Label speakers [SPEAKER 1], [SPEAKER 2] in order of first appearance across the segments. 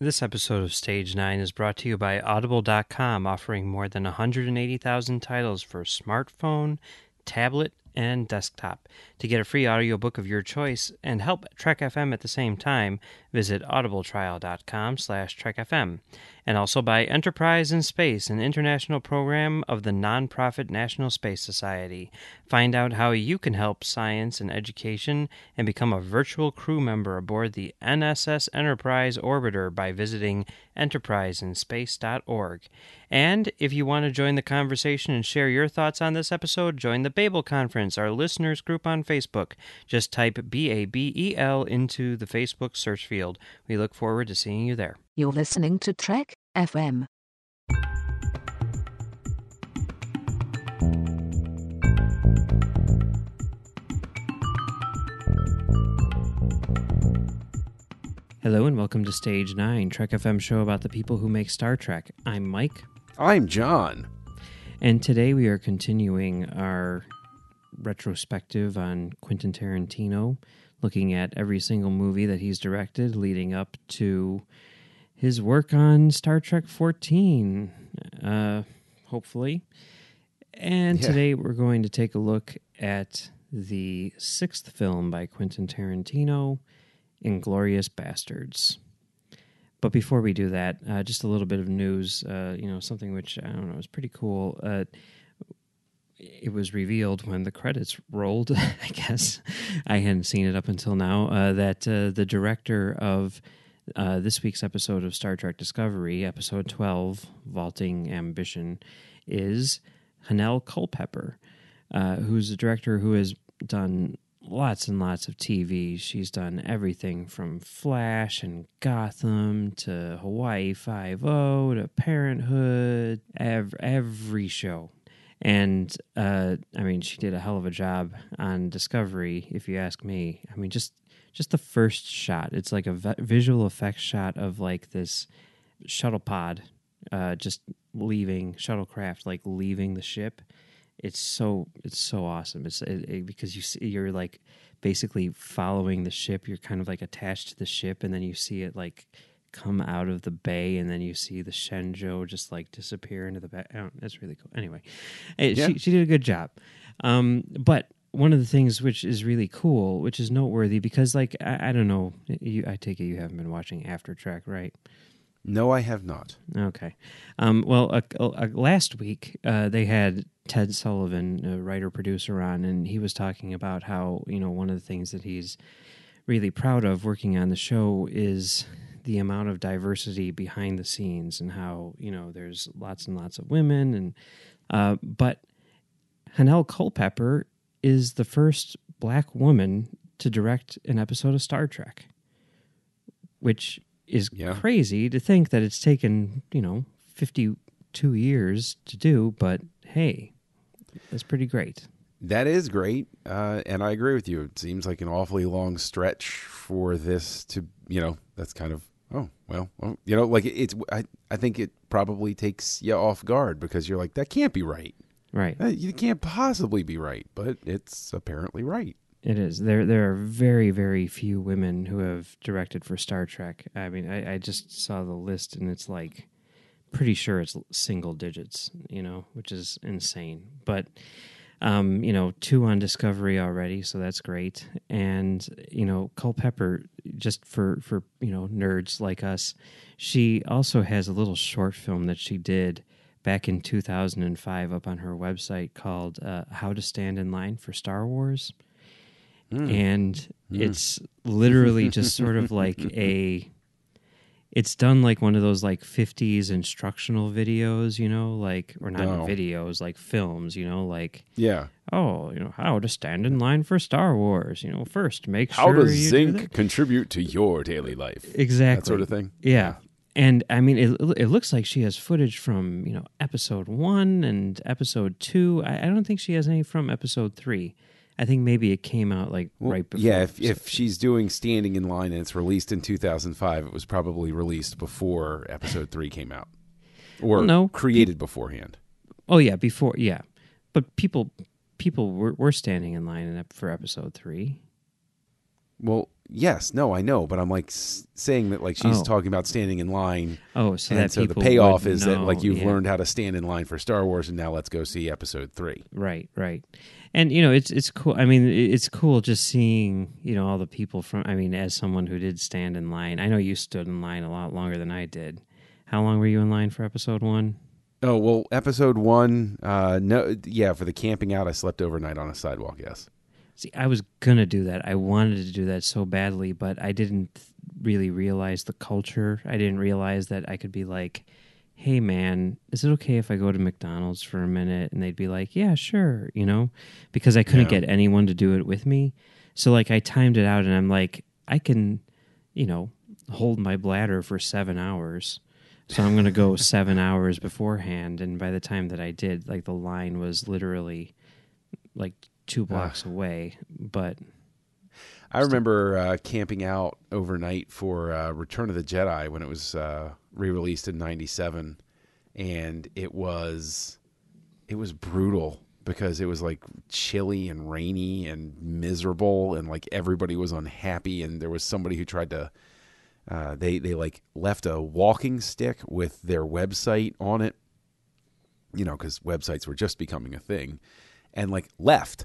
[SPEAKER 1] This episode of Stage 9 is brought to you by Audible.com, offering more than 180,000 titles for smartphone, tablet, and desktop. To get a free audiobook of your choice and help Trek FM at the same time, visit audibletrial.com slash trekfm. And also by Enterprise in Space, an international program of the nonprofit National Space Society. Find out how you can help science and education and become a virtual crew member aboard the NSS Enterprise Orbiter by visiting enterpriseinspace.org. And if you want to join the conversation and share your thoughts on this episode, join the Babel Conference, our listeners group on Facebook. Just type B A B E L into the Facebook search field. We look forward to seeing you there.
[SPEAKER 2] You're listening to Trek FM.
[SPEAKER 1] Hello and welcome to Stage 9, Trek FM show about the people who make Star Trek. I'm Mike,
[SPEAKER 3] I'm John.
[SPEAKER 1] and today we are continuing our retrospective on Quentin Tarantino, looking at every single movie that he's directed leading up to his work on Star Trek 14, uh, hopefully. And
[SPEAKER 3] Yeah.
[SPEAKER 1] today we're going to take a look at the sixth film by Quentin Tarantino, Inglourious Basterds. But before we do that, uh, just a little bit of news. Uh, you know, something which I don't know is pretty cool. It was revealed when the credits rolled. I guess I hadn't seen it up until now. Uh, that uh, the director of uh, this week's episode of Star Trek Discovery, episode twelve, "Vaulting Ambition," is Hanelle Culpepper, uh, who's a director who has done lots and lots of TV. She's done everything from Flash and Gotham to Hawaii Five O to Parenthood, ev- every show. And uh, I mean, she did a hell of a job on Discovery, if you ask me. I mean, just just the first shot. It's like a visual effects shot of like this shuttle pod, uh, just leaving shuttlecraft, like leaving the ship. It's so it's so awesome. It's it, it- because you see, you're like basically following the ship. You're kind of like attached to the ship, and then you see it like come out of the bay, and then you see the Shenzhou just like disappear into the bay. Oh, that's really cool. Anyway, eh,
[SPEAKER 3] Yeah.
[SPEAKER 1] she she did a good job. Um, but one of the things which is really cool, which is noteworthy, because like I, I don't know, you, I take it you haven't been watching After Trek, right?
[SPEAKER 3] No, I have not.
[SPEAKER 1] Okay. Um, well, uh, uh, last week uh, they had Ted Sullivan, a writer producer, on, and he was talking about how you know one of the things that he's really proud of working on the show is the amount of diversity behind the scenes and how you know there's lots and lots of women and uh, but Hanelle Culpepper is the first black woman to direct an episode of Star Trek, which is
[SPEAKER 3] Yeah.
[SPEAKER 1] crazy to think that it's taken you know 52 years to do, but hey, that's pretty great.
[SPEAKER 3] That is great, uh, and I agree with you. It seems like an awfully long stretch for this to, you know, that's kind of oh well, well you know, like it's. I I think it probably takes you off guard because you're like that can't be right.
[SPEAKER 1] Right.
[SPEAKER 3] You can't possibly be right, but it's apparently right.
[SPEAKER 1] It is. There there are very, very few women who have directed for Star Trek. I mean, I, I just saw the list and it's like pretty sure it's single digits, you know, which is insane. But um, you know, two on Discovery already, so that's great. And, you know, Culpepper, just for for, you know, nerds like us, she also has a little short film that she did back in 2005 up on her website called uh, How to Stand in Line for Star Wars. And it's literally just sort of like a it's done like one of those like 50s instructional videos you know like or not
[SPEAKER 3] Oh.
[SPEAKER 1] videos like films you know like
[SPEAKER 3] Yeah.
[SPEAKER 1] oh you know how to stand in line for star wars you know first make sure.
[SPEAKER 3] How
[SPEAKER 1] sure
[SPEAKER 3] does
[SPEAKER 1] do
[SPEAKER 3] zinc
[SPEAKER 1] that.
[SPEAKER 3] contribute to your daily life?
[SPEAKER 1] exactly
[SPEAKER 3] That sort of thing.
[SPEAKER 1] yeah and i mean it, it looks like she has footage from you know episode one and episode two i, I don't think she has any from episode three i think maybe it came out like
[SPEAKER 3] Well,
[SPEAKER 1] right before
[SPEAKER 3] yeah, if, if she's doing standing in line and it's released in 2005, it was probably released before episode three came out, or
[SPEAKER 1] Well, no.
[SPEAKER 3] created beforehand.
[SPEAKER 1] Oh yeah, before yeah, but people people were, were standing in line for episode three.
[SPEAKER 3] Well, yes, no, I know, but I'm like s- saying that like she's
[SPEAKER 1] Oh.
[SPEAKER 3] talking about standing in line,
[SPEAKER 1] Oh, so
[SPEAKER 3] and so the payoff is that like you've
[SPEAKER 1] yeah.
[SPEAKER 3] learned how to stand in line for Star Wars, and now let's go see Episode Three.
[SPEAKER 1] Right, right. And you know, it's it's cool. I mean, it's cool just seeing you know all the people from. I mean, as someone who did stand in line, I know you stood in line a lot longer than I did. How long were you in line for episode one?
[SPEAKER 3] Oh well, Episode One, uh, no, yeah, for the camping out, I slept overnight on a sidewalk. Yes.
[SPEAKER 1] See, I was gonna do that. I wanted to do that so badly, but I didn't really realize the culture. I didn't realize that I could be like, "Hey, man, is it okay if I go to McDonald's for a minute?" And they'd be like, "Yeah, sure," you know, because I couldn't
[SPEAKER 3] Yeah.
[SPEAKER 1] get anyone to do it with me. So like, I timed it out, and I'm like, I can, you know, hold my bladder for seven hours. So I'm gonna go seven hours beforehand, and by the time that I did, like the line was literally like two blocks away. But
[SPEAKER 3] I remember uh, camping out overnight for uh, Return of the Jedi when it was uh, re-released in '97, and it was it was brutal because it was like chilly and rainy and miserable, and like everybody was unhappy, and there was somebody who tried to. Uh, they they like left a walking stick with their website on it, you know, because websites were just becoming a thing, and like left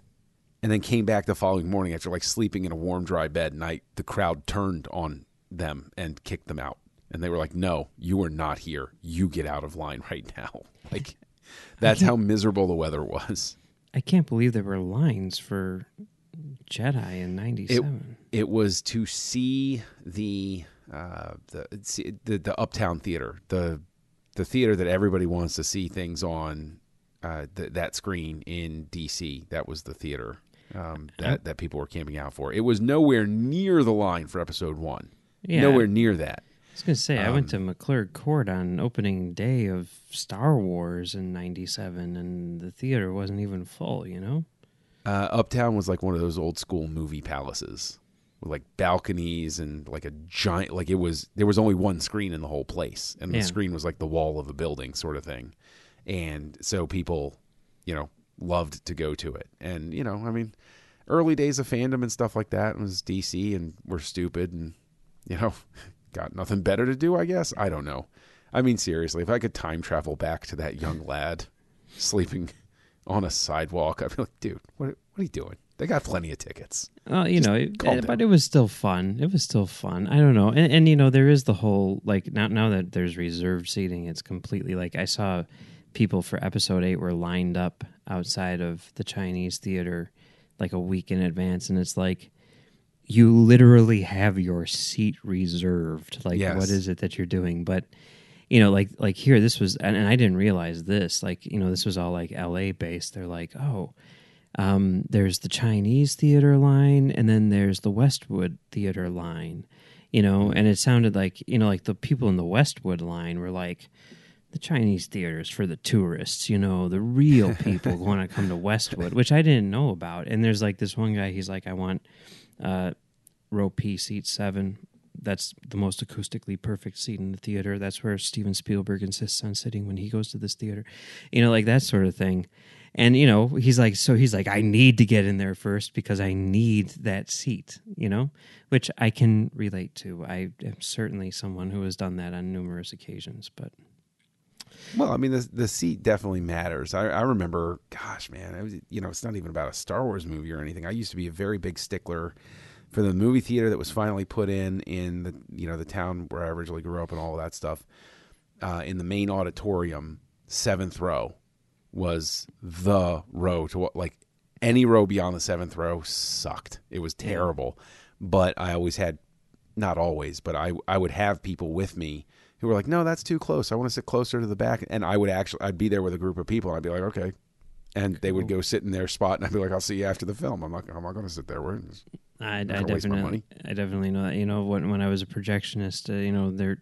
[SPEAKER 3] and then came back the following morning after like sleeping in a warm, dry bed. I, the crowd turned on them and kicked them out. And they were like, "No, you are not here. You get out of line right now." Like that's how miserable the weather was.
[SPEAKER 1] I can't believe there were lines for Jedi in '97.
[SPEAKER 3] It was to see the uh, the, the the Uptown Theater, the the theater that everybody wants to see things on. Uh, th- that screen in DC, that was the theater um, that that people were camping out for. It was nowhere near the line for Episode One.
[SPEAKER 1] Yeah.
[SPEAKER 3] Nowhere near that.
[SPEAKER 1] I was gonna say I went to
[SPEAKER 3] Um,
[SPEAKER 1] McClurg Court on opening day of Star Wars in '97, and the theater wasn't even full. You know?
[SPEAKER 3] Uh, Uptown was like one of those old school movie palaces with like balconies and like a giant like it was there was only one screen in the whole place and
[SPEAKER 1] Yeah.
[SPEAKER 3] the screen was like the wall of a building sort of thing. And so people, you know, loved to go to it. And you know, I mean, early days of fandom and stuff like that was DC and we're stupid and you know, got nothing better to do, I guess. I don't know. I mean seriously, if I could time travel back to that young lad sleeping on a sidewalk, I'd be like, dude, what, what are you doing? They got plenty of tickets.
[SPEAKER 1] Well, you know, it, eh, but it was still fun. It was still fun. I don't know, and, and you know, there is the whole like now now that there's reserved seating, it's completely like I saw people for episode eight were lined up outside of the Chinese theater like a week in advance, and it's like you literally have your seat reserved. Like,
[SPEAKER 3] Yes.
[SPEAKER 1] what is it that you're doing? But you know, like like here, this was, and, and I didn't realize this. Like, you know, this was all like L.A. based. They're like, oh, um, there's the Chinese theater line, and then there's the Westwood theater line. You know, and it sounded like you know, like the people in the Westwood line were like. The Chinese theaters for the tourists, you know, the real people want to come to Westwood, which I didn't know about. And there's like this one guy, he's like, I want uh, row P, seat seven. That's the most acoustically perfect seat in the theater. That's where Steven Spielberg insists on sitting when he goes to this theater. You know, like that sort of thing. And, you know, he's like, so he's like, I need to get in there first because I need that seat, you know, which I can relate to. I am certainly someone who has done that on numerous occasions, but
[SPEAKER 3] Well, I mean, the the seat definitely matters. I, I remember, gosh, man, it was, you know, it's not even about a Star Wars movie or anything. I used to be a very big stickler for the movie theater that was finally put in in the you know the town where I originally grew up and all of that stuff. Uh, in the main auditorium, seventh row was the row to what like any row beyond the seventh row sucked. It was terrible. But I always had, not always, but I I would have people with me who were like, "No, that's too close. I want to sit closer to the back." And I would actually, I'd be there with a group of people. And I'd be like, "Okay," and they would go sit in their spot, and I'd be like, "I'll see you after the film." I'm not, I'm not going to sit there. We're
[SPEAKER 1] I, I
[SPEAKER 3] my
[SPEAKER 1] definitely. I definitely know that. You know, when when I was a projectionist, uh, you know, they're,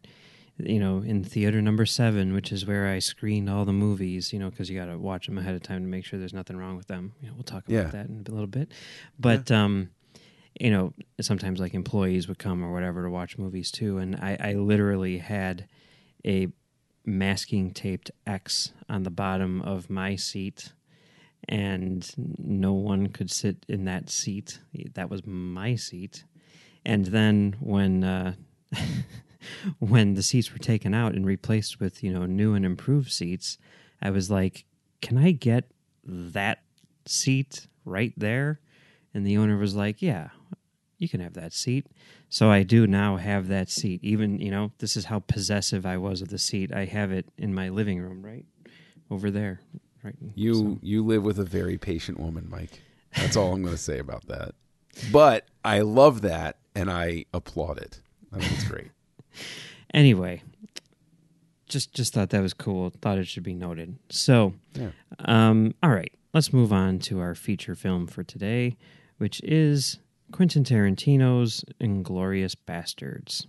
[SPEAKER 1] you know, in theater number seven, which is where I screened all the movies. You know, because you got to watch them ahead of time to make sure there's nothing wrong with them. You know, we'll talk about
[SPEAKER 3] Yeah.
[SPEAKER 1] that in a little bit. But um, you know, sometimes like employees would come or whatever to watch movies too, and I, I literally had a masking taped X on the bottom of my seat and no one could sit in that seat. That was my seat. And then when uh, when the seats were taken out and replaced with you know new and improved seats, I was like, "Can I get that seat right there?" And the owner was like, "Yeah, you can have that seat." So I do now have that seat. Even you know, this is how possessive I was of the seat. I have it in my living room, right over there. Right.
[SPEAKER 3] You
[SPEAKER 1] So-
[SPEAKER 3] you live with a very patient woman, Mike. That's all I'm going to say about that. But I love that, and I applaud it. I think it's great.
[SPEAKER 1] anyway, just just thought that was cool. Thought it should be noted. So,
[SPEAKER 3] Yeah.
[SPEAKER 1] um, all right, let's move on to our feature film for today, which is Quentin Tarantino's *Inglourious Basterds*.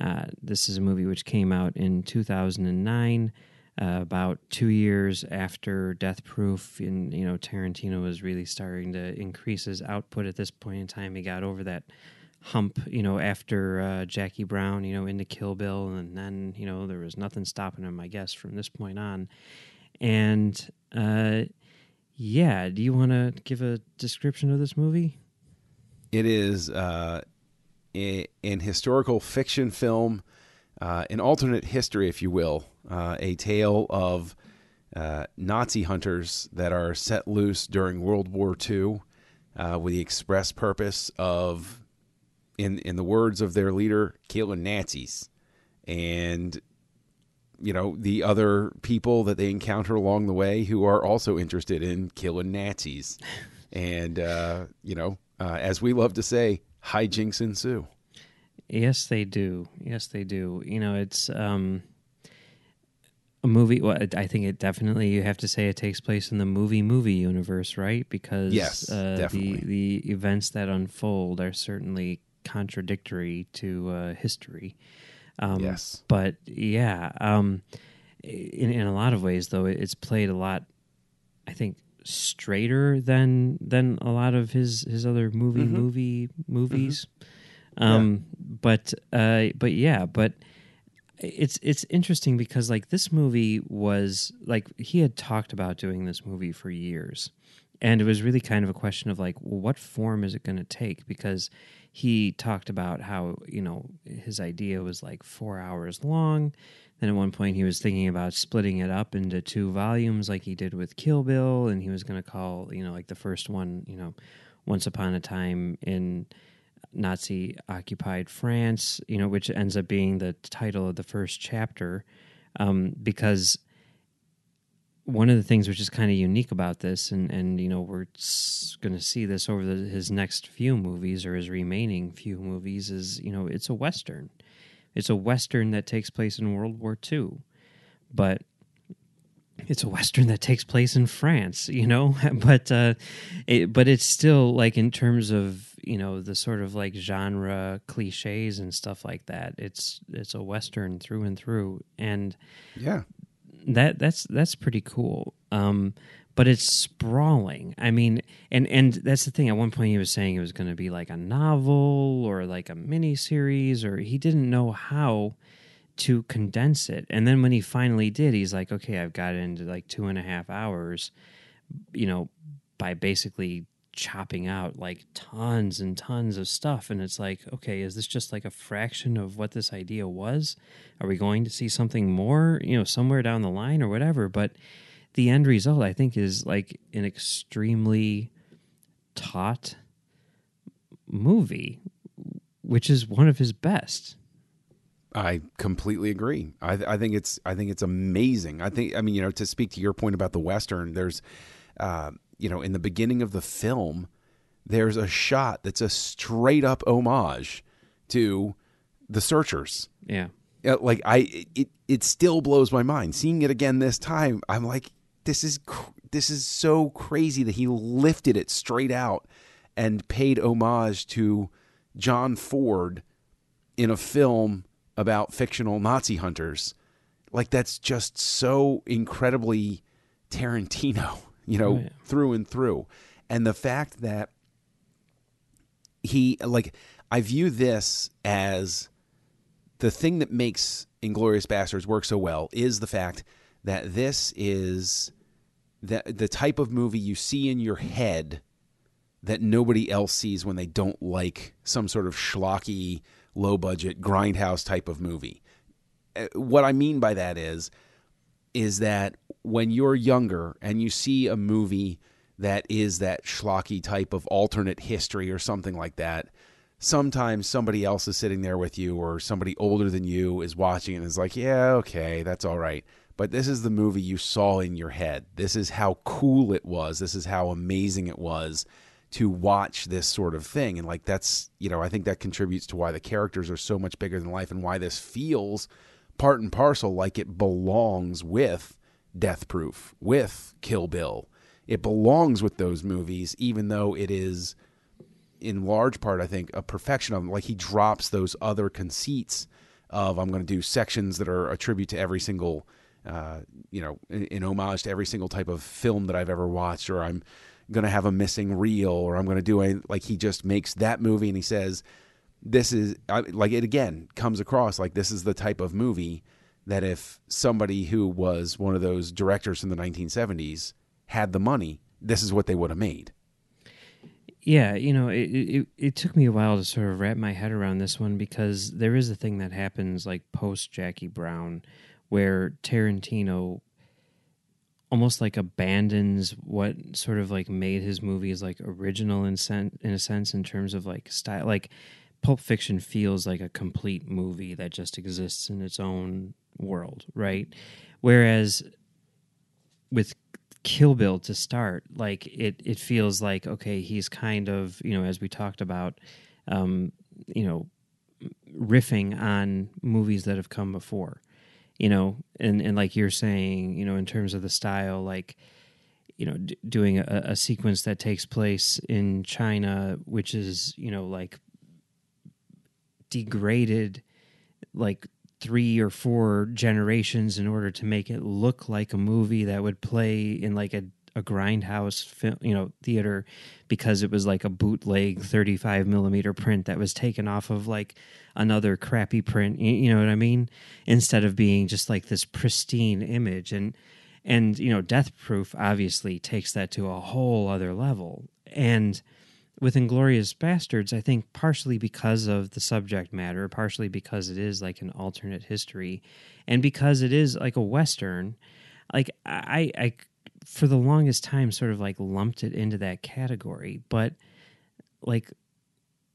[SPEAKER 1] Uh, this is a movie which came out in 2009, uh, about two years after Death Proof. And you know, Tarantino was really starting to increase his output at this point in time. He got over that hump, you know, after uh, Jackie Brown, you know, into Kill Bill, and then you know there was nothing stopping him, I guess, from this point on. And uh, yeah, do you want to give a description of this movie?
[SPEAKER 3] It is uh, an historical fiction film, uh, an alternate history, if you will, uh, a tale of uh, Nazi hunters that are set loose during World War II uh, with the express purpose of, in in the words of their leader, killing Nazis, and you know the other people that they encounter along the way who are also interested in killing Nazis, and uh, you know, uh, as we love to say, hijinks ensue.
[SPEAKER 1] Yes, they do. Yes, they do. You know, it's um, a movie. Well, I- think it definitely you have to say it takes place in the movie movie universe, right? Because
[SPEAKER 3] Yes,
[SPEAKER 1] uh,
[SPEAKER 3] definitely.
[SPEAKER 1] the the events that unfold are certainly contradictory to uh, history. Um,
[SPEAKER 3] Yes.
[SPEAKER 1] but yeah, um, in in a lot of ways, though, it's played a lot. I think straighter than than a lot of his his other movie
[SPEAKER 3] Mhm.
[SPEAKER 1] movie movies. Um, but uh, but yeah, but it's it's interesting because like this movie was like he had talked about doing this movie for years. And it was really kind of a question of like well, what form is it going to take? Because he talked about how you know his idea was like four hours long then at one point he was thinking about splitting it up into two volumes like he did with kill bill and he was going to call you know like the first one you know once upon a time in Nazi occupied France, you know, which ends up being the title of the first chapter, um, because one of the things which is kind of unique about this, and and you know we're going to see this over the, his next few movies or his remaining few movies, is you know it's a western, it's a western that takes place in World War II, but it's a western that takes place in France, you know, but uh, it, but it's still like in terms of you know the sort of like genre cliches and stuff like that. It's it's a western through and through, and
[SPEAKER 3] Yeah.
[SPEAKER 1] that that's that's pretty cool. Um, but it's sprawling. I mean, and and that's the thing. At one point, he was saying it was going to be like a novel or like a mini series, or he didn't know how to condense it. And then when he finally did, he's like, okay, I've got into like two and a half hours. You know, by basically chopping out like tons and tons of stuff and it's like okay is this just like a fraction of what this idea was are we going to see something more you know somewhere down the line or whatever but the end result i think is like an extremely taut movie which is one of his best
[SPEAKER 3] I completely agree. I, I think it's I think it's amazing. I think I mean you know to speak to your point about the western. There's uh, you know in the beginning of the film, there's a shot that's a straight up homage to the Searchers.
[SPEAKER 1] yeah
[SPEAKER 3] Like I it it still blows my mind seeing it again this time. I'm like this is this is so crazy that he lifted it straight out and paid homage to John Ford in a film about fictional Nazi hunters. Like that's just so incredibly Tarantino, you know,
[SPEAKER 1] Oh, yeah.
[SPEAKER 3] through and through. And the fact that he like I view this as the thing that makes Inglourious Basterds work so well is the fact that this is the the type of movie you see in your head that nobody else sees when they don't like some sort of schlocky, low budget grindhouse type of movie. Uh, What I mean by that is is that when you're younger and you see a movie that is that schlocky type of alternate history or something like that, sometimes somebody else is sitting there with you or somebody older than you is watching and is like, yeah, okay, that's all right. But this is the movie you saw in your head. This is how cool it was. This is how amazing it was to watch this sort of thing. And like that's, you know, I think that contributes to why the characters are so much bigger than life and why this feels part and parcel like it belongs with Death Proof, with Kill Bill. It belongs with those movies, even though it is in large part, I think, a perfection of them. Like he drops those other conceits of I'm going to do sections that are a tribute to every single, uh, you know, in, in homage to every single type of film that I've ever watched, or I'm going to have a missing reel, or I'm going to do a like he just makes that movie and he says, this is I, like it again comes across like this is the type of movie that if somebody who was one of those directors from the 1970s had the money, this is what they would have made.
[SPEAKER 1] Yeah, you know, it, it it took me a while to sort of wrap my head around this one because there is a thing that happens like post Jackie Brown, where Tarantino almost like abandons what sort of like made his movies like original in sen- in a sense in terms of like style. Like Pulp Fiction feels like a complete movie that just exists in its own world, right? Whereas with Kill Bill to start, like it it feels like okay, he's kind of you know as we talked about, um, you know, riffing on movies that have come before, you know, and and like you're saying, you know, in terms of the style, like you know, d- doing a, a sequence that takes place in China, which is you know like degraded, like three or four generations in order to make it look like a movie that would play in like a, a grindhouse film, you know, theater because it was like a bootleg 35 millimeter print that was taken off of like another crappy print. You, know what I mean? Instead of being just like this pristine image and, and, you know, Death Proof obviously takes that to a whole other level. And, with Inglourious Basterds, I think partially because of the subject matter, partially because it is like an alternate history, and because it is like a western, like I, I for the longest time sort of like lumped it into that category, but like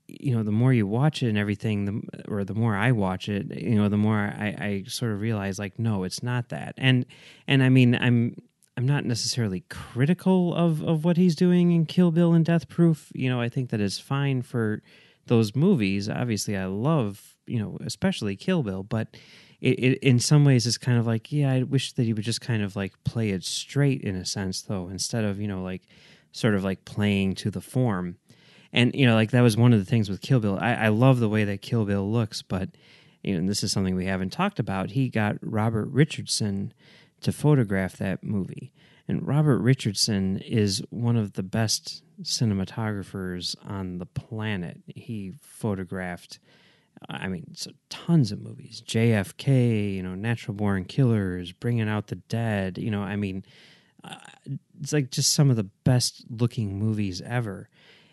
[SPEAKER 1] you know the more you watch it and everything the or the more i watch it you know the more i i sort of realize like no it's not that and and i mean i'm I'm not necessarily critical of, of what he's doing in Kill Bill and Death Proof. You know, I think that is fine for those movies. Obviously, I love, you know, especially Kill Bill, but it, it in some ways it's kind of like, yeah, I wish that he would just kind of like play it straight in a sense, though, instead of, you know, like sort of like playing to the form. And, you know, like that was one of the things with Kill Bill. I, I love the way that Kill Bill looks, but, you know, this is something we haven't talked about. He got Robert Richardson to photograph that movie. And Robert Richardson is one of the best cinematographers on the planet. He photographed, I mean, so tons of movies JFK, you know, Natural Born Killers, Bringing Out the Dead, you know, I mean, uh, it's like just some of the best looking movies ever.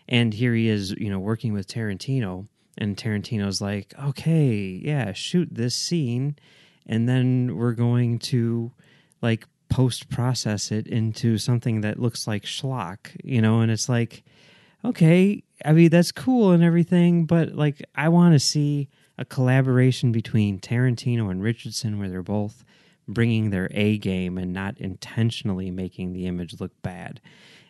[SPEAKER 1] And here he is, you know, working with Tarantino. And Tarantino's like, okay, yeah, shoot this scene. And then we're going to like post process it into something that looks like schlock, you know, and it's like, okay, I mean, that's cool and everything, but like, I want to see a collaboration between Tarantino and Richardson where they're both bringing their A game and not intentionally making the image look bad.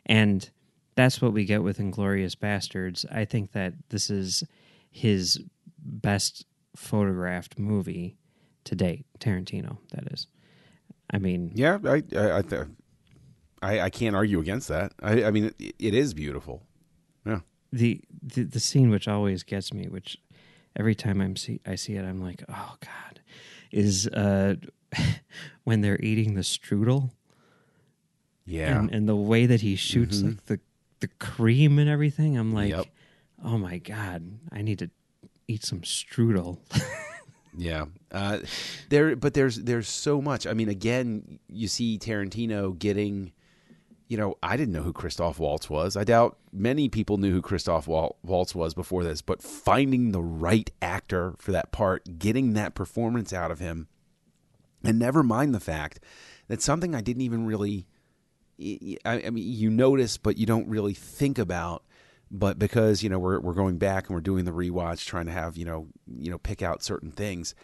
[SPEAKER 1] And that's what we get with Inglourious Basterds. I think that this is his best photographed movie to date, Tarantino, that is. I mean,
[SPEAKER 3] Yeah, I I I, I can't argue against that. I, I mean, it, it is beautiful. Yeah,
[SPEAKER 1] the, the the scene which always gets me, which every time I'm see I see it, I'm like, oh god, is uh when they're eating the strudel
[SPEAKER 3] yeah.
[SPEAKER 1] and, and the way that he shoots
[SPEAKER 3] Mhm.
[SPEAKER 1] like the the cream and everything. I'm like,
[SPEAKER 3] Yep.
[SPEAKER 1] oh my god, I need to eat some strudel.
[SPEAKER 3] Yeah, uh, there, but there's there's so much. I mean, again, you see Tarantino getting, you know, I didn't know who Christoph Waltz was. I doubt many people knew who Christoph Waltz was before this, but finding the right actor for that part, getting that performance out of him, and never mind the fact that something I didn't even really, I, mean, you notice, but you don't really think about. But because you know we're we're going back and we're doing the rewatch, trying to have you know you know pick out certain things,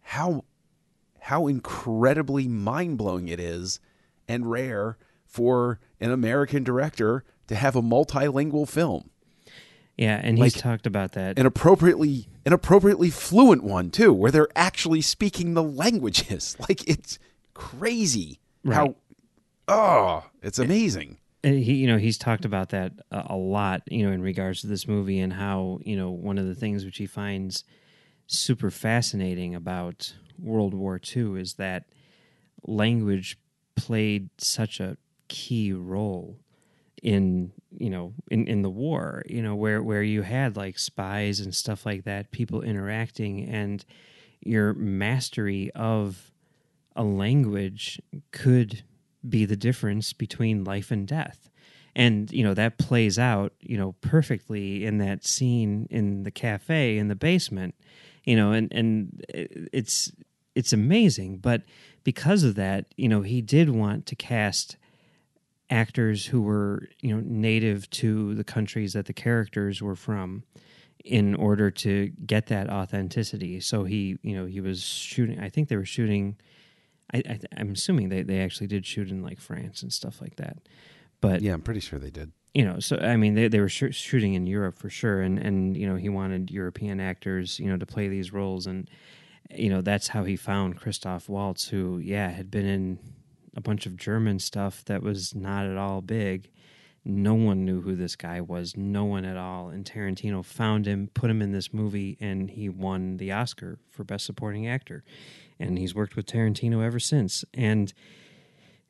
[SPEAKER 3] how how incredibly mind blowing it is and rare for an American director to have a multilingual film.
[SPEAKER 1] Yeah, and he's talked about that.
[SPEAKER 3] An appropriately an appropriately fluent one too, where they're actually speaking the languages. Like it's crazy
[SPEAKER 1] Right.
[SPEAKER 3] how oh, it's amazing.
[SPEAKER 1] And he you know he's talked about that a, a lot you know in regards to this movie and how you know one of the things which he finds super fascinating about World War II is that language played such a key role in you know in in the war you know where where you had like spies and stuff like that people interacting and your mastery of a language could be the difference between life and death. And you know that plays out you know perfectly in that scene in the cafe in the basement you know and and it's it's amazing. But because of that you know he did want to cast actors who were you know native to the countries that the characters were from in order to get that authenticity. So he you know he was shooting i think they were shooting I, i'm assuming they they actually did shoot in like france and stuff like that. But
[SPEAKER 3] Yeah, I'm pretty sure they did.
[SPEAKER 1] you know so i mean they, they were sh- shooting in europe for sure. And and you know he wanted european actors you know to play these roles. And you know that's how he found christoph waltz who yeah had been in a bunch of german stuff that was not at all big. No one knew who this guy was. No one at all. And tarantino found him put him in this movie and he won the oscar for best supporting actor. And he's worked with tarantino ever since. And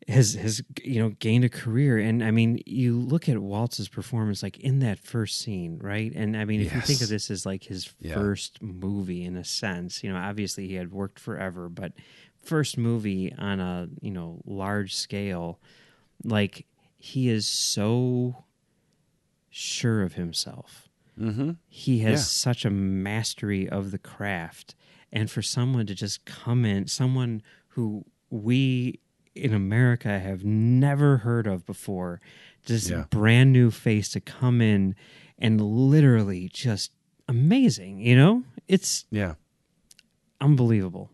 [SPEAKER 1] has has you know gained a career. And i mean you look at waltz's performance like in that first scene right? And i mean if you think of this as like his
[SPEAKER 3] Yeah.
[SPEAKER 1] first movie in a sense you know obviously he had worked forever but first movie on a you know large scale like he is so sure of himself
[SPEAKER 3] Mm-hmm.
[SPEAKER 1] he has
[SPEAKER 3] Yeah.
[SPEAKER 1] such a mastery of the craft and for someone to just come in someone who we in america have never heard of before just
[SPEAKER 3] Yeah.
[SPEAKER 1] brand new face to come in and literally just amazing you know it's
[SPEAKER 3] Yeah.
[SPEAKER 1] unbelievable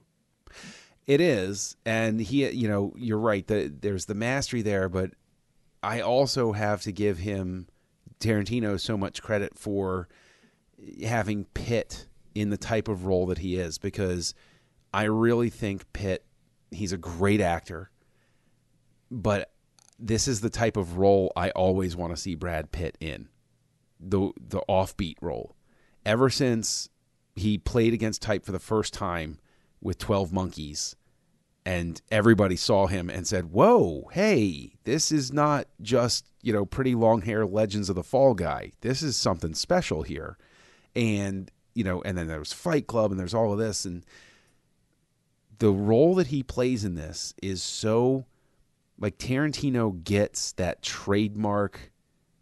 [SPEAKER 3] It is, and he, you know, you're right. The, there's the mastery there, but I also have to give him Tarantino so much credit for having Pitt in the type of role that he is, because I really think Pitt, he's a great actor, but this is the type of role I always want to see Brad Pitt in, the the offbeat role. Ever since he played against type for the first time with 12 monkeys and everybody saw him and said whoa hey this is not just you know pretty long hair legends of the fall guy. This is something special here. And you know and then there was fight club and there's all of this and the role that he plays in this is so like tarantino gets that trademark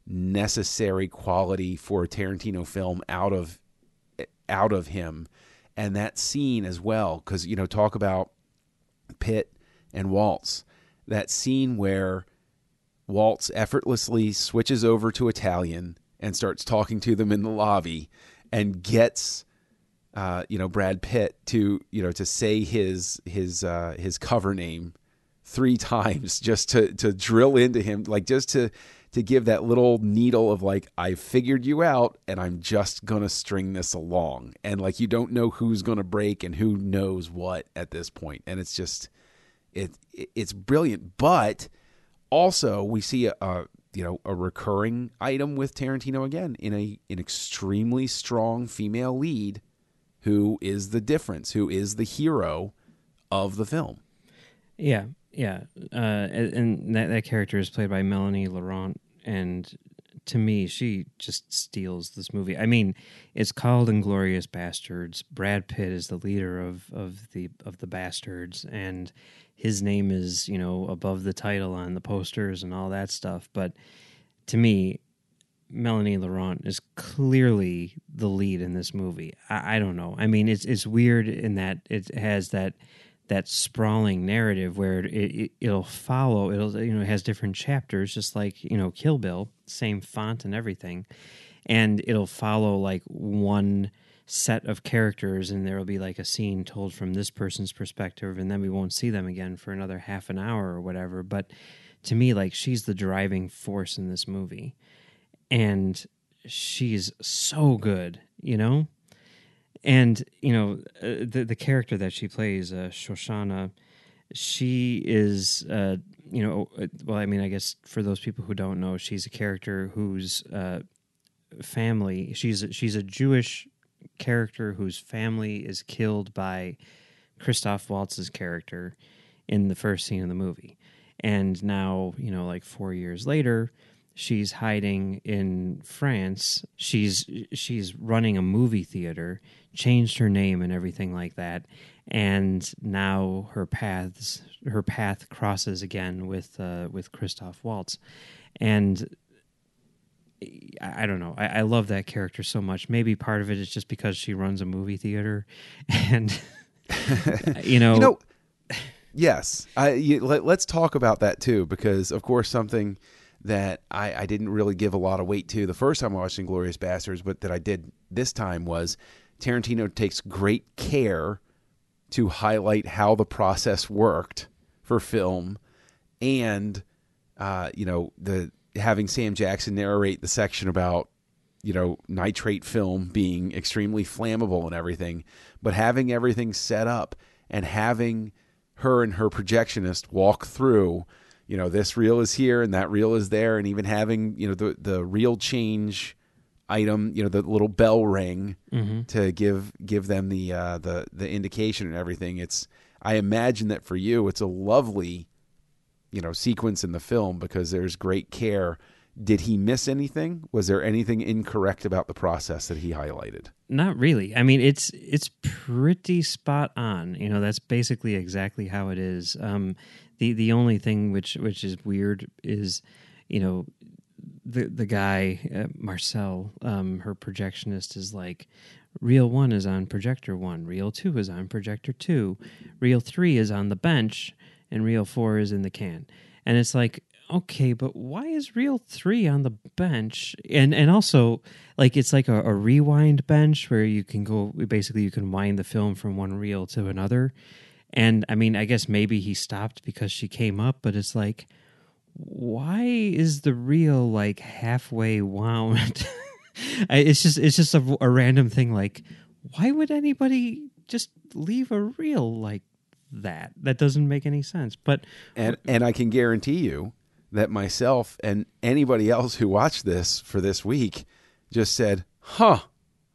[SPEAKER 3] necessary quality for a tarantino film out of out of him and that scene as well because you know talk about Pitt and Waltz. That scene where Waltz effortlessly switches over to Italian and starts talking to them in the lobby and gets uh, you know Brad Pitt to you know to say his his uh, his cover name three times just to to drill into him like just to to give that little needle of like I figured you out and I'm just going to string this along. And like you don't know who's going to break and who knows what at this point. And it's just it it's brilliant. But also we see a, a you know a recurring item with Tarantino again in a an extremely strong female lead who is the difference who is the hero of the film.
[SPEAKER 1] Yeah, yeah, uh, and that that character is played by Melanie Laurent, and to me, she just steals this movie. I mean, it's called Inglourious Basterds. Brad Pitt is the leader of of the of the bastards, and his name is you know above the title on the posters and all that stuff. But to me, Melanie Laurent is clearly the lead in this movie. I, I don't know. I mean, it's it's weird in that it has that that sprawling narrative where it, it will follow it'll you know it has different chapters just like you know Kill Bill same font and everything. And it'll follow like one set of characters and there will be like a scene told from this person's perspective and then we won't see them again for another half an hour or whatever. But to me like she's the driving force in this movie. And she's so good you know and you know uh, the the character that she plays, uh, Shosanna, she is uh, you know uh, well I mean I guess for those people who don't know, she's a character whose uh, family she's she's a Jewish character whose family is killed by Christoph Waltz's character in the first scene of the movie, and now you know like four years later she's hiding in France. She's she's running a movie theater, changed her name and everything like that, and now her paths her path crosses again with uh, with Christoph Waltz, and. I, I don't know. I, I love that character so much. Maybe part of it is just because she runs a movie theater, and you know,
[SPEAKER 3] you know, yes. I you, let, let's talk about that too, because of course something that I, I didn't really give a lot of weight to. The first time I watched Inglourious Basterds, but that I did this time was Tarantino takes great care to highlight how the process worked for film, and uh, you know the having Sam Jackson narrate the section about you know nitrate film being extremely flammable and everything, but having everything set up and having her and her projectionist walk through you know this reel is here and that reel is there. And even having you know the the reel change item you know the little bell ring
[SPEAKER 1] mm-hmm.
[SPEAKER 3] to give give them the uh the the indication and everything it's i imagine that for you it's a lovely you know sequence in the film because there's great care. Did he miss anything? Was there anything incorrect about the process that he highlighted?
[SPEAKER 1] Not really. I mean it's it's pretty spot on. You know that's basically exactly how it is. Um the the only thing which which is weird is, you know, the the guy uh, Marcel, um, her projectionist is like, reel one is on projector one, reel two is on projector two, reel three is on the bench, and reel four is in the can, and it's like. Okay, but why is reel three on the bench? And and also, like it's like a, a rewind bench where you can go. Basically, you can wind the film from one reel to another and I mean, I guess maybe he stopped because she came up, but it's like, why is the reel like halfway wound? it's just it's just a, a, random thing. Like, why would anybody just leave a reel like that? That doesn't make any sense. But
[SPEAKER 3] and and I can guarantee you that myself and anybody else who watched this for this week just said, "Huh."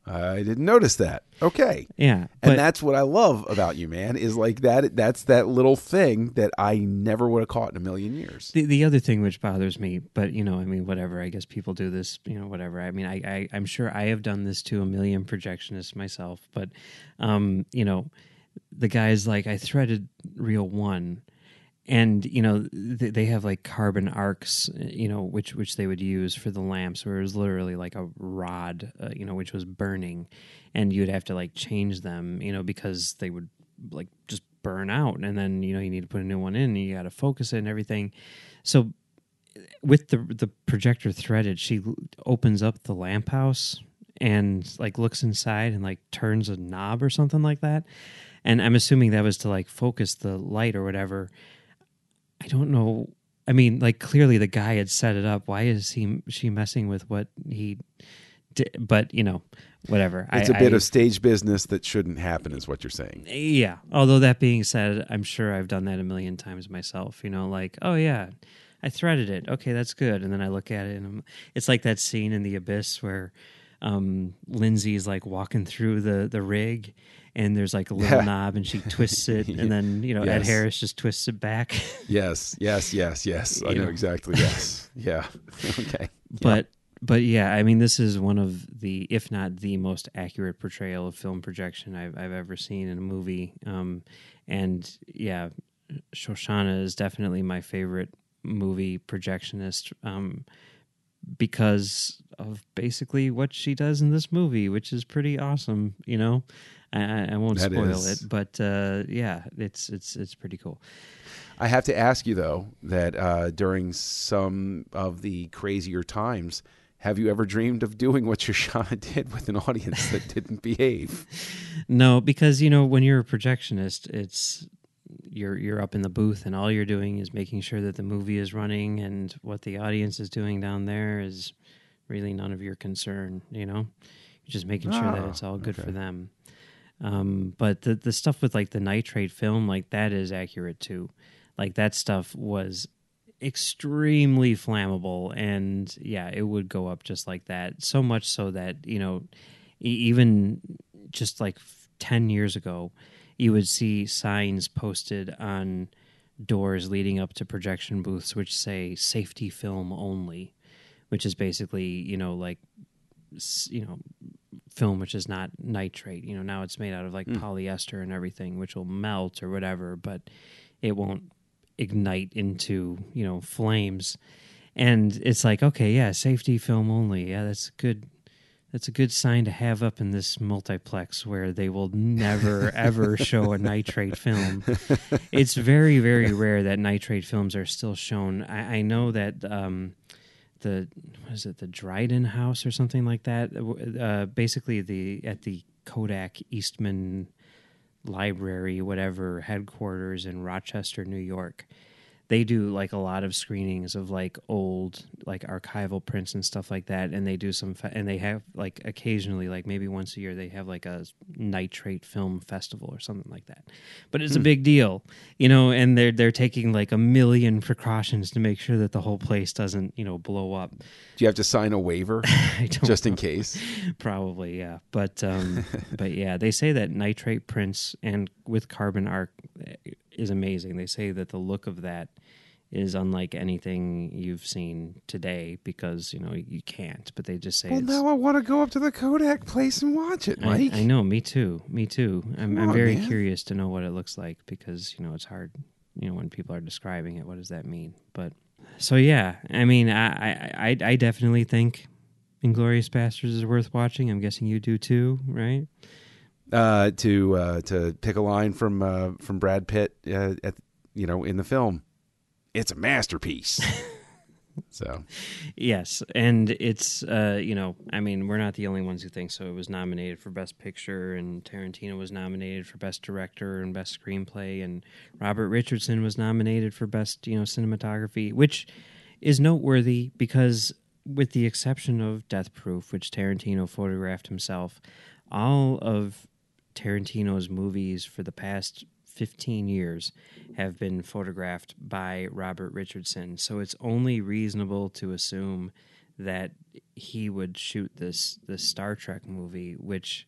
[SPEAKER 3] I didn't notice that. Okay.
[SPEAKER 1] Yeah.
[SPEAKER 3] and that's what I love about you, man, is like that that's that little thing that I never would have caught in a million years.
[SPEAKER 1] The the other thing which bothers me, but you know, I mean whatever, I guess people do this, you know, whatever. I mean I, I I'm sure I have done this to a million projectionists myself, but um, you know, the guy's like I threaded reel one and you know th- they have like carbon arcs you know which which they would use for the lamps where it was literally like a rod uh, you know which was burning. And you'd have to like change them you know because they would like just burn out. And then you know you need to put a new one in and you got to focus it and everything. So with the the projector threaded she opens up the lamp house and like looks inside and like turns a knob or something like that. And i'm assuming that was to like focus the light or whatever I don't know. I mean, like clearly the guy had set it up. Why is he she messing with what he did? But you know, whatever.
[SPEAKER 3] It's I, a bit I, of stage business that shouldn't happen, is what you're saying.
[SPEAKER 1] Yeah. Although that being said, I'm sure I've done that a million times myself. You know, like oh yeah, I threaded it. Okay, that's good. And then I look at it, and I'm, it's like that scene in The Abyss where um, Lindsey's like walking through the the rig, and there's like a little knob and she twists it and then you know yes. ed harris just twists it back.
[SPEAKER 3] Yes yes yes yes. I know, know, exactly yes. Yeah. Okay.
[SPEAKER 1] But but yeah, I mean, this is one of the, if not the most accurate portrayal of film projection I've, I've ever seen in a movie. Um, and yeah, Shosanna is definitely my favorite movie projectionist um, because of basically what she does in this movie, which is pretty awesome. You know, I, I won't
[SPEAKER 3] That
[SPEAKER 1] spoil
[SPEAKER 3] is.
[SPEAKER 1] it, but uh, yeah, it's it's it's pretty cool.
[SPEAKER 3] I have to ask you though that uh, during some of the crazier times, have you ever dreamed of doing what Shosanna did with an audience that didn't behave?
[SPEAKER 1] No, because you know when you're a projectionist, it's you're you're up in the booth and all you're doing is making sure that the movie is running and what the audience is doing down there is really none of your concern. You know, you're just making sure that
[SPEAKER 3] Oh,
[SPEAKER 1] it's all good
[SPEAKER 3] okay.
[SPEAKER 1] for them. Um, but the the stuff with like the nitrate film, like that is accurate too. Like that stuff was extremely flammable, and yeah, it would go up just like that. So much so that you know, even just like 10 years ago, you would see signs posted on doors leading up to projection booths which say safety film only, which is basically, you know, like, you know, film which is not nitrate. You know, now it's made out of like polyester and everything, which will melt or whatever, but it won't ignite into, you know, flames. And it's like, okay, yeah, safety film only. Yeah, that's good that's a good sign to have up in this multiplex where they will never ever show a nitrate film. It's very very rare that nitrate films are still shown. I, I know that um, the what is it the Dryden House or something like that. Uh, basically, the at the Kodak Eastman Library, whatever headquarters in Rochester, New York they do like a lot of screenings of like old like archival prints and stuff like that and they do some fe- and they have like occasionally like maybe once a year they have like a nitrate film festival or something like that but it's a big deal you know and they're they're taking like a million precautions to make sure that the whole place doesn't you know blow up
[SPEAKER 3] Do you have to sign a waiver
[SPEAKER 1] I don't
[SPEAKER 3] just in case?
[SPEAKER 1] Probably, yeah. But um, but yeah, they say that nitrate prints and with carbon arc is amazing. They say that the look of that is unlike anything you've seen today because you know you can't. But they just say
[SPEAKER 3] Well, now I want to go up to the Kodak place and watch it,
[SPEAKER 1] I,
[SPEAKER 3] Mike.
[SPEAKER 1] I know, me too, me too. I'm, I'm
[SPEAKER 3] on,
[SPEAKER 1] very
[SPEAKER 3] man.
[SPEAKER 1] curious to know what it looks like because you know it's hard. You know when people are describing it, what does that mean? But so yeah, I mean, I I, I, I definitely think Inglourious Basterds is worth watching. I'm guessing you do too, right?
[SPEAKER 3] Uh, to uh, to pick a line from uh, from Brad Pitt uh, at you know in the film, it's a masterpiece. so
[SPEAKER 1] Yes, and it's uh, you know, I mean, we're not the only ones who think so. It was nominated for best picture, and Tarantino was nominated for best director and best screenplay, and Robert Richardson was nominated for best you know cinematography, which is noteworthy because, with the exception of Death Proof, which Tarantino photographed himself, all of Tarantino's movies for the past 15 years have been photographed by Robert Richardson. So it's only reasonable to assume that he would shoot this this Star Trek movie which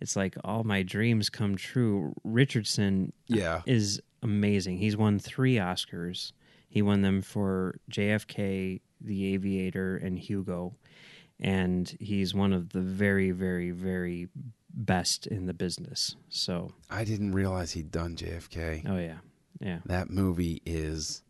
[SPEAKER 1] it's like all my dreams come true. Richardson
[SPEAKER 3] yeah,
[SPEAKER 1] is amazing. He's won 3 Oscars. He won them for JFK, The Aviator and Hugo. And he's one of the very very very best in the business. So,
[SPEAKER 3] I didn't realize he'd done JFK.
[SPEAKER 1] oh yeah. Yeah.
[SPEAKER 3] That movie is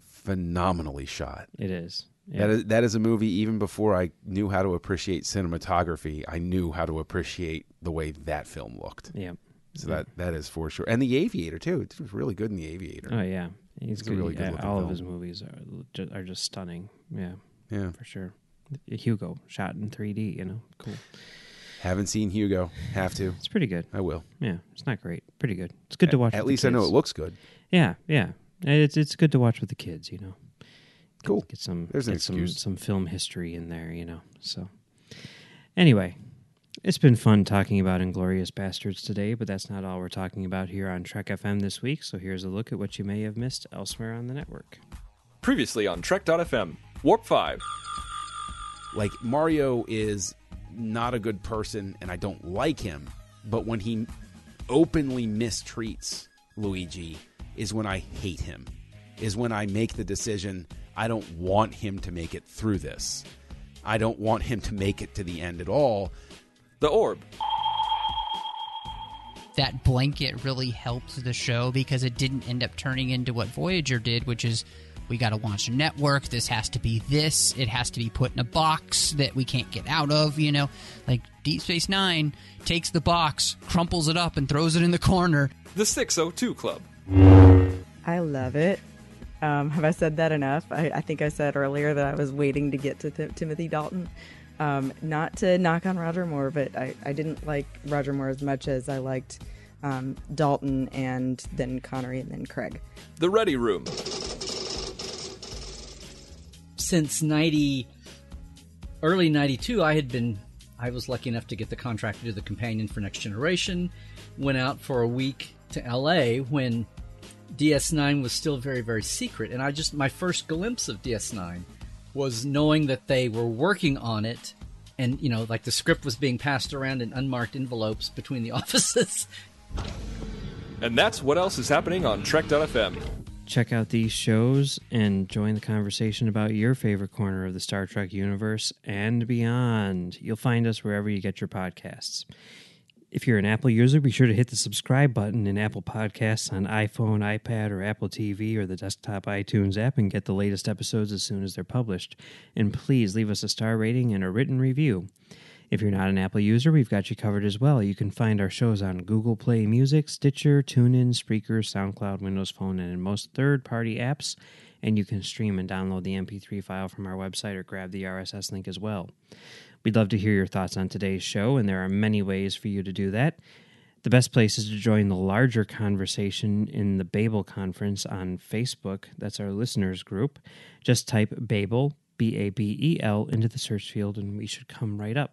[SPEAKER 3] phenomenally shot.
[SPEAKER 1] It is. Yeah.
[SPEAKER 3] That is that is a movie. Even before I knew how to appreciate cinematography, I knew how to appreciate the way that film looked.
[SPEAKER 1] yeah.
[SPEAKER 3] So that that is for sure. And The Aviator too. It was really good in The Aviator.
[SPEAKER 1] Oh yeah. He's good.
[SPEAKER 3] really good-looking
[SPEAKER 1] all of his movies are ju- are just stunning. Yeah,
[SPEAKER 3] Yeah.
[SPEAKER 1] for sure. Hugo shot in 3D. You know, cool.
[SPEAKER 3] Haven't seen Hugo. Have to.
[SPEAKER 1] It's pretty good.
[SPEAKER 3] I will.
[SPEAKER 1] Yeah, it's not great. Pretty good. It's good to watch.
[SPEAKER 3] At
[SPEAKER 1] with the
[SPEAKER 3] least I know it looks good.
[SPEAKER 1] Yeah, yeah. It's it's good to watch with the kids. You know. Get-
[SPEAKER 3] Cool.
[SPEAKER 1] Get some
[SPEAKER 3] There's an
[SPEAKER 1] get some
[SPEAKER 3] excuse.
[SPEAKER 1] some film history in there. You know. So anyway. It's been fun talking about Inglourious Basterds today, but that's not all we're talking about here on Trek FM this week. So here's a look at what you may have missed elsewhere on the network.
[SPEAKER 4] Previously on Trek.fm, Warp 5.
[SPEAKER 3] Like Mario is not a good person and I don't like him, but when he openly mistreats Luigi is when I hate him. Is when I make the decision I don't want him to make it through this. I don't want him to make it to the end at all.
[SPEAKER 4] The Orb.
[SPEAKER 5] that blanket really helped the show because it didn't end up turning into what Voyager did, which is we got to launch a network. This has to be this. It has to be put in a box that we can't get out of. You know, like Deep Space Nine takes the box, crumples it up, and throws it in the corner.
[SPEAKER 4] The 602 Club.
[SPEAKER 6] I love it. Um, have I said that enough? I, I think I said earlier that I was waiting to get to Th- Timothy Dalton. Um, not to knock on Roger Moore, but I, I didn't like Roger Moore as much as I liked um, Dalton and then Connery and then Craig.
[SPEAKER 4] The Ready Room.
[SPEAKER 7] Since 90 early 92 i had been i was lucky enough to get the contract to do the companion for next generation. Went out for a week to la when ds9 was still very very secret. And i just my first glimpse of ds9 was knowing that they were working on it. And you know like the script was being passed around in unmarked envelopes between the offices.
[SPEAKER 4] And that's what else is happening on Trek.fm.
[SPEAKER 1] Check out these shows and join the conversation about your favorite corner of the Star Trek universe and beyond. You'll find us wherever you get your podcasts. If you're an Apple user, be sure to hit the subscribe button in Apple Podcasts on iPhone, iPad, or Apple TV or the desktop iTunes app and get the latest episodes as soon as they're published. And please leave us a star rating and a written review. If you're not an Apple user, we've got you covered as well. You can find our shows on Google Play Music, Stitcher, TuneIn, Spreaker, SoundCloud, Windows Phone, and in most third party apps. And you can stream and download the MP3 file from our website or grab the RSS link as well. We'd love to hear your thoughts on today's show, and there are many ways for you to do that. The best place is to join the larger conversation in the Babel Conference on Facebook. That's our listeners group. Just type Babel, B A B E L, into the search field, and we should come right up.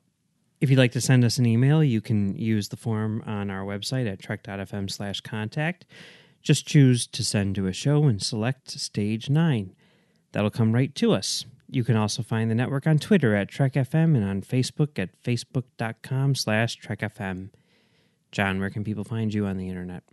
[SPEAKER 1] If you'd like to send us an email, you can use the form on our website at trek.fm slash contact. Just choose to send to a show and select stage 9. That'll come right to us. You can also find the network on Twitter at TrekFM and on Facebook at facebook.com slash TrekFM. John, where can people find you on the internet?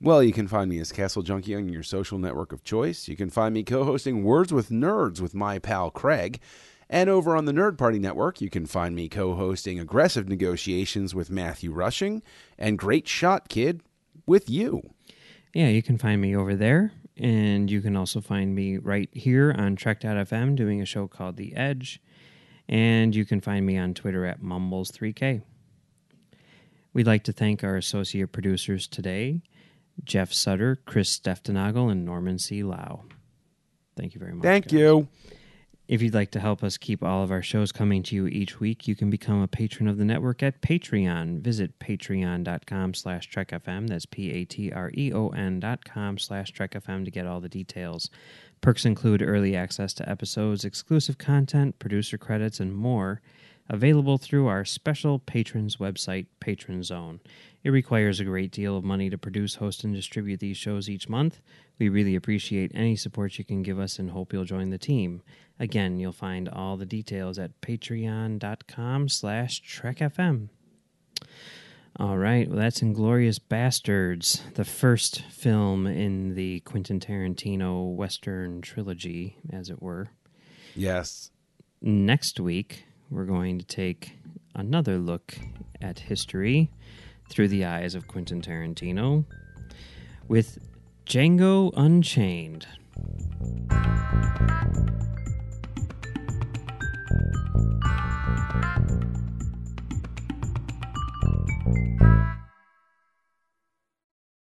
[SPEAKER 3] Well, you can find me as Castle Junkie on your social network of choice. You can find me co hosting Words with Nerds with my pal Craig. And over on the Nerd Party Network, you can find me co hosting Aggressive Negotiations with Matthew Rushing and Great Shot Kid with you.
[SPEAKER 1] Yeah, you can find me over there. And you can also find me right here on Trek.fm doing a show called The Edge. And you can find me on Twitter at Mumbles3K. We'd like to thank our associate producers today Jeff Sutter, Chris Stenftenagel, and Norman C. Lao. Thank you very much.
[SPEAKER 3] Thank
[SPEAKER 1] guys.
[SPEAKER 3] you.
[SPEAKER 1] If you'd like to help us keep all of our shows coming to you each week, you can become a patron of the network at Patreon. Visit patreon.com slash trekfm. That's P-A-T-R-E-O-N dot com slash trekfm to get all the details. Perks include early access to episodes, exclusive content, producer credits, and more available through our special patrons website, Patron Zone. It requires a great deal of money to produce, host, and distribute these shows each month. We really appreciate any support you can give us and hope you'll join the team. Again, you'll find all the details at patreon.com slash trekfm. All right, well, that's Inglourious Basterds, the first film in the Quentin Tarantino Western trilogy, as it were.
[SPEAKER 3] Yes.
[SPEAKER 1] Next week, we're going to take another look at history through the eyes of Quentin Tarantino with Django Unchained.